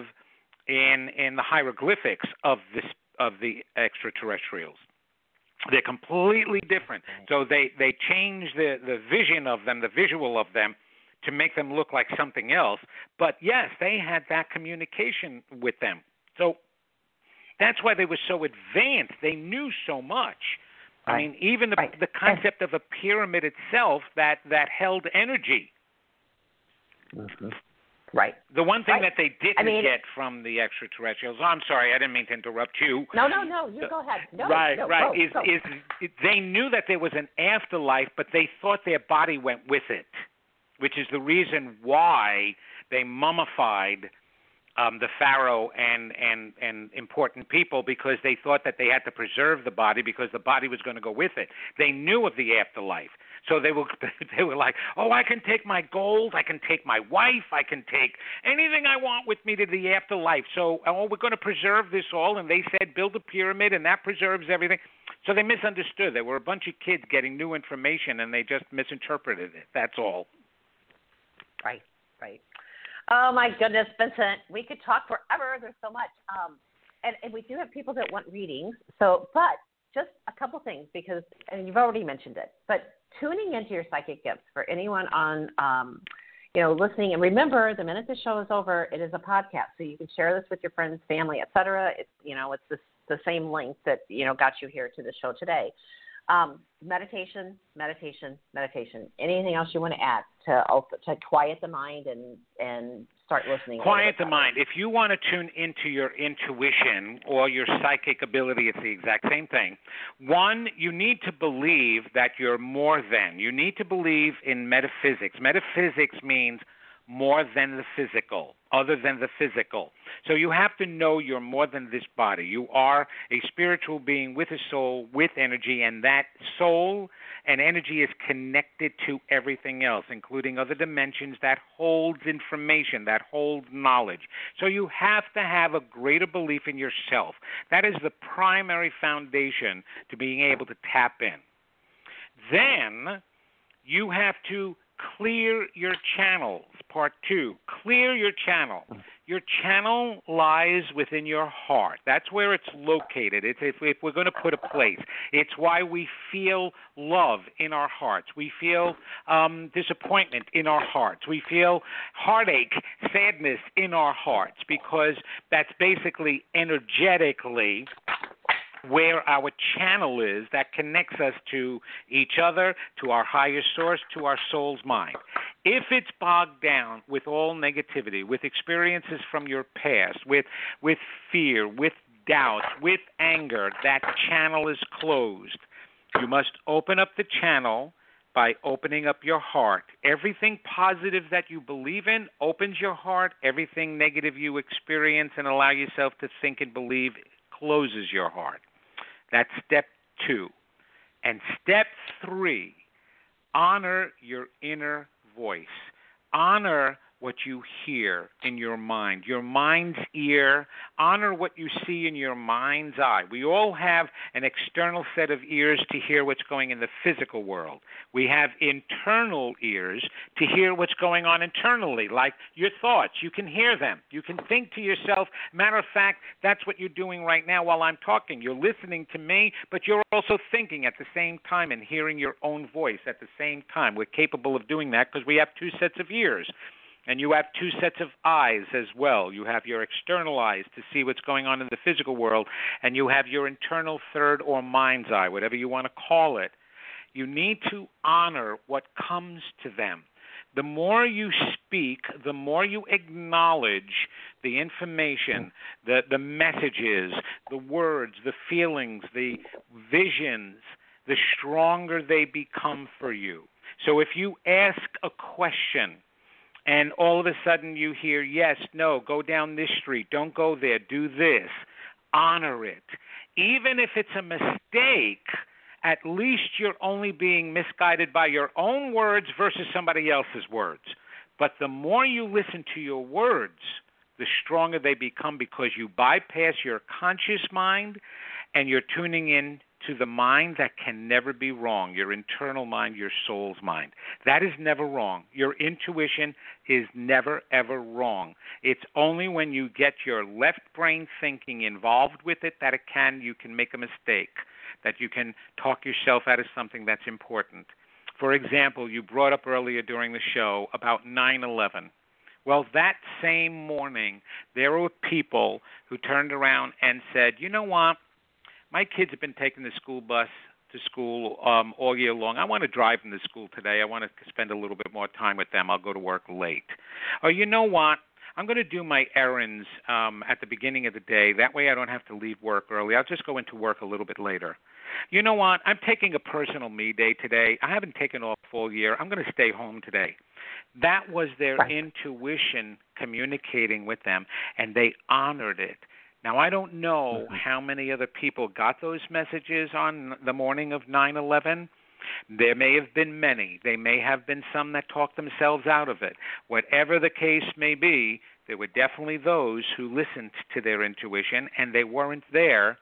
in in the hieroglyphics of this of the extraterrestrials. They're completely different. So they they change the the vision of them, the visual of them, to make them look like something else. But yes, they had that communication with them. So that's why they were so advanced. They knew so much. I mean, even the Right. the concept of a pyramid itself that that held energy. Mm-hmm. Right. The one thing Right. that they didn't I mean- get from the extraterrestrials. I'm sorry, I didn't mean to interrupt you. No, no, no. You go ahead. No, right, no, right. go, is go. is it, they knew that there was an afterlife, but they thought their body went with it, which is the reason why they mummified um, the pharaoh and and and important people because they thought that they had to preserve the body because the body was going to go with it. They knew of the afterlife, so they were they were like, oh, I can take my gold, I can take my wife, I can take anything I want with me to the afterlife. So oh, we're going to preserve this all, and they said build a pyramid, and that preserves everything. So they misunderstood. They were a bunch of kids getting new information, and they just misinterpreted it. That's all. Right, right. Oh my goodness, Vincent, we could talk forever. There's so much. Um, and, and we do have people that want readings. So, but just a couple things because, and you've already mentioned it, but tuning into your psychic gifts for anyone on, um, you know, listening. And remember, the minute the show is over, it is a podcast, so you can share this with your friends, family, etc. It's, you know, it's the the same link that you know got you here to the show today. Um, meditation, meditation, meditation. Anything else you want to add to to quiet the mind and and start listening. Quiet the mind. If you want to tune into your intuition or your psychic ability, it's the exact same thing. One, you need to believe that you're more than. You need to believe in metaphysics. Metaphysics means more than the physical, other than the physical. So you have to know you're more than this body. You are a spiritual being with a soul, with energy, and that soul and energy is connected to everything else, including other dimensions that holds information, that holds knowledge. So you have to have a greater belief in yourself. That is the primary foundation to being able to tap in. Then you have to clear your channels. Part two, clear your channel. Your channel lies within your heart. That's where it's located. It's if, if we're going to put a place. It's why we feel love in our hearts. We feel um, disappointment in our hearts. We feel heartache, sadness in our hearts because that's basically energetically where our channel is that connects us to each other, to our higher source, to our soul's mind. If it's bogged down with all negativity, with experiences from your past, with with fear, with doubt, with anger, that channel is closed. You must open up the channel by opening up your heart. Everything positive that you believe in opens your heart. Everything negative you experience and allow yourself to think and believe closes your heart. That's step two. And step three, honor your inner voice. Honor what you hear in your mind, your mind's ear. Honor what you see in your mind's eye. We all have an external set of ears to hear what's going in the physical world. We have internal ears to hear what's going on internally, like your thoughts. You can hear them. You can think to yourself. Matter of fact, that's what you're doing right now while I'm talking. You're listening to me, but you're also thinking at the same time and hearing your own voice at the same time. We're capable of doing that because we have two sets of ears. And you have two sets of eyes as well. You have your external eyes to see what's going on in the physical world, and you have your internal third or mind's eye, whatever you want to call it. You need to honor what comes to them. The more you speak, the more you acknowledge the information, the, the messages, the words, the feelings, the visions, the stronger they become for you. So if you ask a question, and all of a sudden you hear, yes, no, go down this street, don't go there, do this, honor it. Even if it's a mistake, at least you're only being misguided by your own words versus somebody else's words. But the more you listen to your words, the stronger they become because you bypass your conscious mind and you're tuning in to the mind that can never be wrong, your internal mind, your soul's mind. That is never wrong. Your intuition is never, ever wrong. It's only when you get your left brain thinking involved with it that it can, you can make a mistake, that you can talk yourself out of something that's important. For example, you brought up earlier during the show about 9 11. Well, that same morning, there were people who turned around and said, you know what? My kids have been taking the school bus to school um, all year long. I want to drive them to school today. I want to spend a little bit more time with them. I'll go to work late. Or you know what? I'm going to do my errands um, at the beginning of the day. That way, I don't have to leave work early. I'll just go into work a little bit later. You know what? I'm taking a personal me day today. I haven't taken off all year. I'm going to stay home today. That was their Right. intuition communicating with them, and they honored it. Now, I don't know mm-hmm. how many other people got those messages on the morning of 9 11. There may have been many. There may have been some that talked themselves out of it. Whatever the case may be, there were definitely those who listened to their intuition, and they weren't there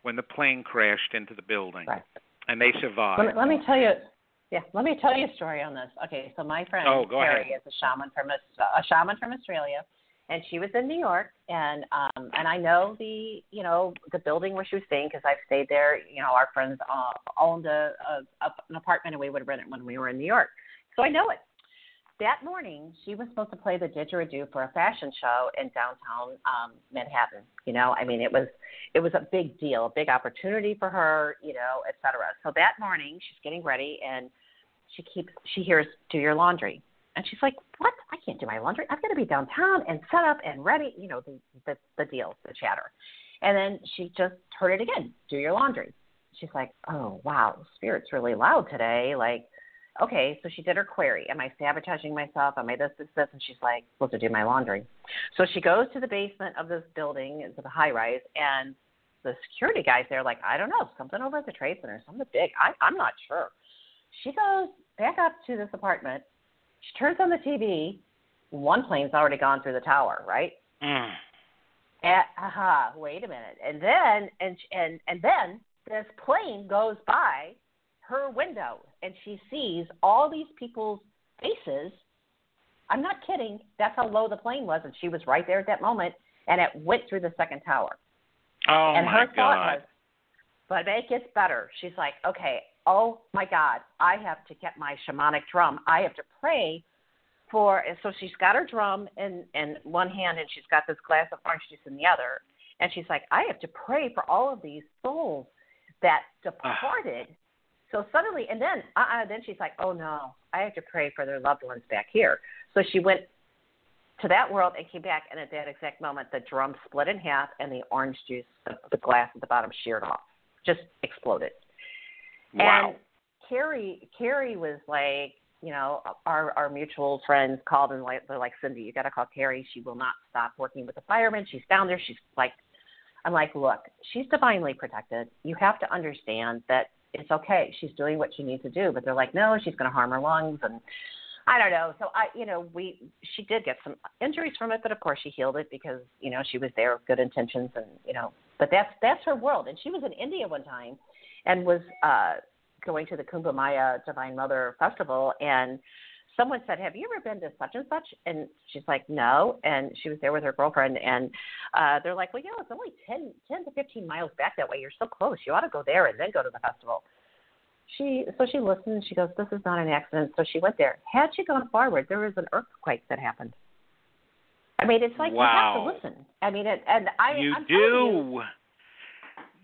when the plane crashed into the building. Right. And they survived. Let me, let me tell you. Yeah, let me tell you a story on this. Okay, so my friend Oh, Carrie ahead. is a shaman from Aus- a shaman from Australia, and she was in New York, and um, and I know the you know the building where she was staying because I've stayed there. You know, our friends uh, owned a, a, a an apartment, and we would rent it when we were in New York, so I know it. That morning, she was supposed to play the didgeridoo for a fashion show in downtown um, Manhattan. You know, I mean, it was it was a big deal, a big opportunity for her. You know, et cetera. So that morning, she's getting ready, and she keeps she hears do your laundry, And she's like, what? I can't do my laundry. I've got to be downtown and set up and ready. You know, the the, the deal, the chatter. And then she just heard it again. Do your laundry. She's like, oh wow, spirit's really loud today. Like, okay, so she did her query. Am I sabotaging myself? Am I this, this, this? And she's like, supposed to do my laundry. So she goes to the basement of this building, into the high rise, and the security guys there like, I don't know, something over at the trade center, something big. I, I'm not sure. She goes back up to this apartment. She turns on the TV. One plane's already gone through the tower, right? Mm. And, aha, wait a minute. And then and and and then this plane goes by her window and she sees all these people's faces. I'm not kidding. That's how low the plane was, and she was right there at that moment, and it went through the second tower. Oh and my her thought God. was, but it gets better. She's like, okay, oh my God, I have to get my shamanic drum. I have to pray for. And so she's got her drum in in one hand, and she's got this glass of orange juice in the other. And she's like, I have to pray for all of these souls that departed. so suddenly, and then, uh, then she's like, oh no, I have to pray for their loved ones back here. So she went to that world and came back, and at that exact moment, the drum split in half, and the orange juice, the, the glass at the bottom, sheared off, just exploded. Wow. And Carrie, Carrie was like, you know, our our mutual friends called and like they're like, Cynde, you got to call Carrie. She will not stop working with the firemen. She's down there. She's like, I'm like, look, she's divinely protected. You have to understand that it's okay. She's doing what she needs to do. But they're like, no, she's going to harm her lungs and I don't know. So I, you know, we she did get some injuries from it, but of course she healed it because you know she was there with good intentions and you know. But that's that's her world. And she was in India one time, and was uh going to the Kumbh Mela Divine Mother Festival, and someone said, "Have you ever been to such and such?" And she's like, "No." And she was there with her girlfriend, and uh they're like, "Well, you know, it's only ten ten to fifteen miles back that way. You're so close. You ought to go there and then go to the festival." She so she listened. and She goes, "This is not an accident." So she went there. Had she gone forward, there was an earthquake that happened. I mean, it's like Wow. you have to listen. I mean, it, and I you I'm telling you, do.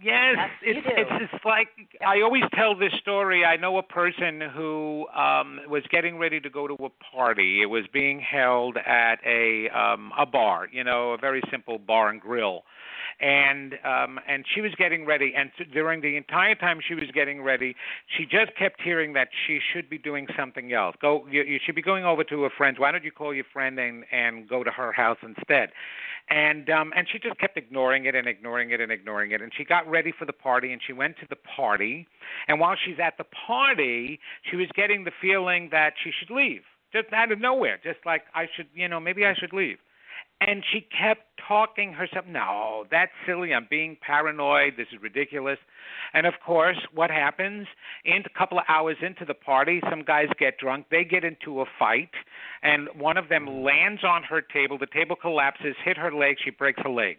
Yes, it's it's just like I always tell this story. I know a person who um was getting ready to go to a party. It was being held at a um a bar, you know, a very simple bar and grill. And um and she was getting ready and during the entire time she was getting ready, she just kept hearing that she should be doing something else. Go you, you should be going over to a friend's. Why don't you call your friend and and go to her house instead? and um and she just kept ignoring it and ignoring it and ignoring it and she got ready for the party and she went to the party and while she's at the party she was getting the feeling that she should leave just out of nowhere just like i should you know maybe i should leave and she kept talking herself no that's silly. I'm being paranoid. This is ridiculous. And of course what happens? In a couple of hours into the party some guys get drunk. They get into a fight and one of them lands on her table. The table collapses hit her leg. She breaks her leg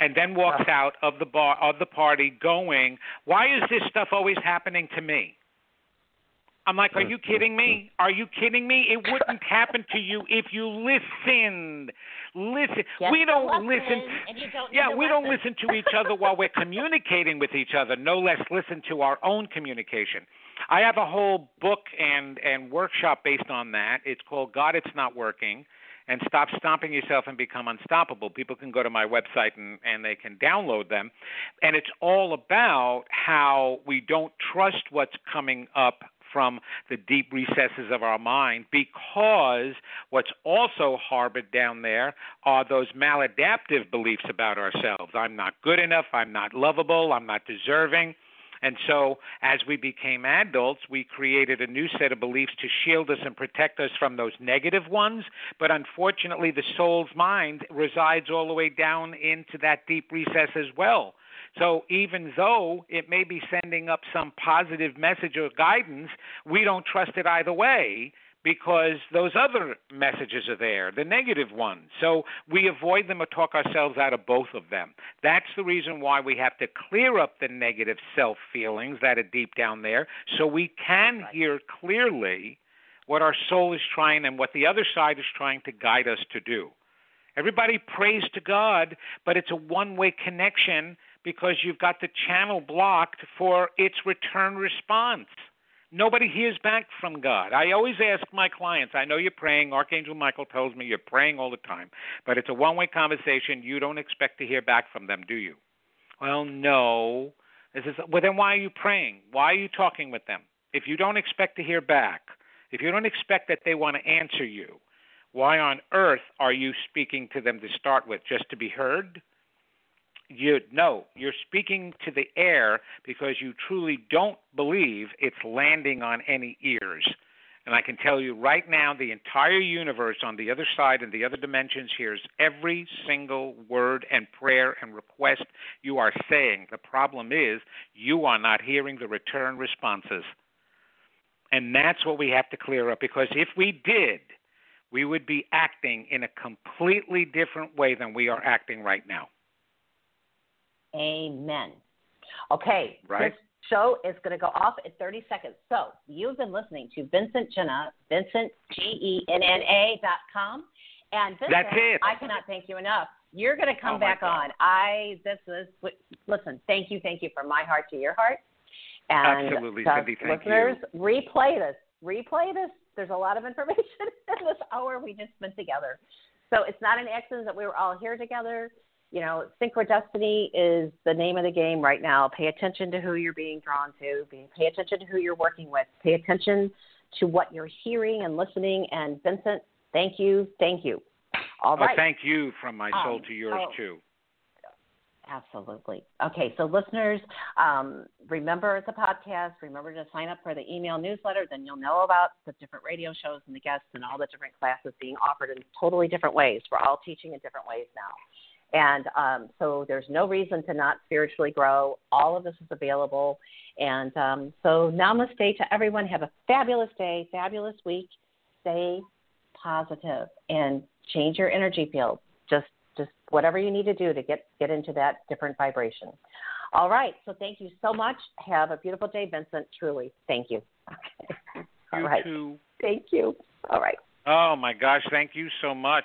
and then walks out of the bar of the party going why is this stuff always happening to me I'm like, are you kidding me? Are you kidding me? It wouldn't happen to you if you listened. Listen. Get we don't lesson, listen. and you don't yeah, the we don't listen to each other while we're communicating with each other. No less listen to our own communication. I have a whole book and and workshop based on that. It's called God It's Not Working and Stop Stomping Yourself and Become Unstoppable. People can go to my website and, and they can download them. And it's all about how we don't trust what's coming up from the deep recesses of our mind because what's also harbored down there are those maladaptive beliefs about ourselves. I'm not good enough, I'm not lovable, I'm not deserving. And so, as we became adults, we created a new set of beliefs to shield us and protect us from those negative ones. But unfortunately, the soul's mind resides all the way down into that deep recess as well. So, even though it may be sending up some positive message or guidance, we don't trust it either way because those other messages are there, the negative ones. So we avoid them or talk ourselves out of both of them. That's the reason why we have to clear up the negative self feelings that are deep down there so we can hear clearly what our soul is trying and what the other side is trying to guide us to do. Everybody prays to God, but it's a one way connection because you've got the channel blocked for its return response. Nobody hears back from God. I always ask my clients, I know you're praying. Archangel Michael tells me you're praying all the time, but it's a one way conversation. You don't expect to hear back from them, do you? Well, no. This is, well, then why are you praying? Why are you talking with them? If you don't expect to hear back, if you don't expect that they want to answer you, why on earth are you speaking to them to start with? Just to be heard? You no you're speaking to the air because you truly don't believe it's landing on any ears. And i can tell you right now the entire universe on the other side and the other dimensions hears every single word and prayer and request you are saying. The problem is you are not hearing the return responses. And that's what we have to clear up because if we did we would be acting in a completely different way than we are acting right now Amen. Okay, right. this show is going to go off in 30 seconds. So you've been listening to Vincent Genna, Vincent, G-E-N-N-A dot com. And Vincent, That's it. I cannot thank you enough. You're going to come Oh, back God. on. I, this is, listen, thank you, thank you from my heart to your heart. And Absolutely, Cynde, thank listeners, replay this. Replay this. There's a lot of information in this hour we just spent together. So it's not an accident that we were all here together you know, Synchrodestiny is the name of the game right now. Pay attention to who you're being drawn to. Pay attention to who you're working with. Pay attention to what you're hearing and listening. And Vincent, thank you, thank you. All oh, thank you from my soul Um, to yours oh. too. Absolutely. Okay, so listeners, um, remember it's a podcast. Remember to sign up for the email newsletter. Then you'll know about the different radio shows and the guests and all the different classes being offered in totally different ways. We're all teaching in different ways now. And um, so there's no reason to not spiritually grow. All of this is available. And um, so namaste to everyone. Have a fabulous day, fabulous week. Stay positive and change your energy field. Just just whatever you need to do to get get into that different vibration. All right. So thank you so much. Have a beautiful day, Vincent. Truly, thank you. Okay. All you right. too. Thank you. All right. Oh my gosh, thank you so much.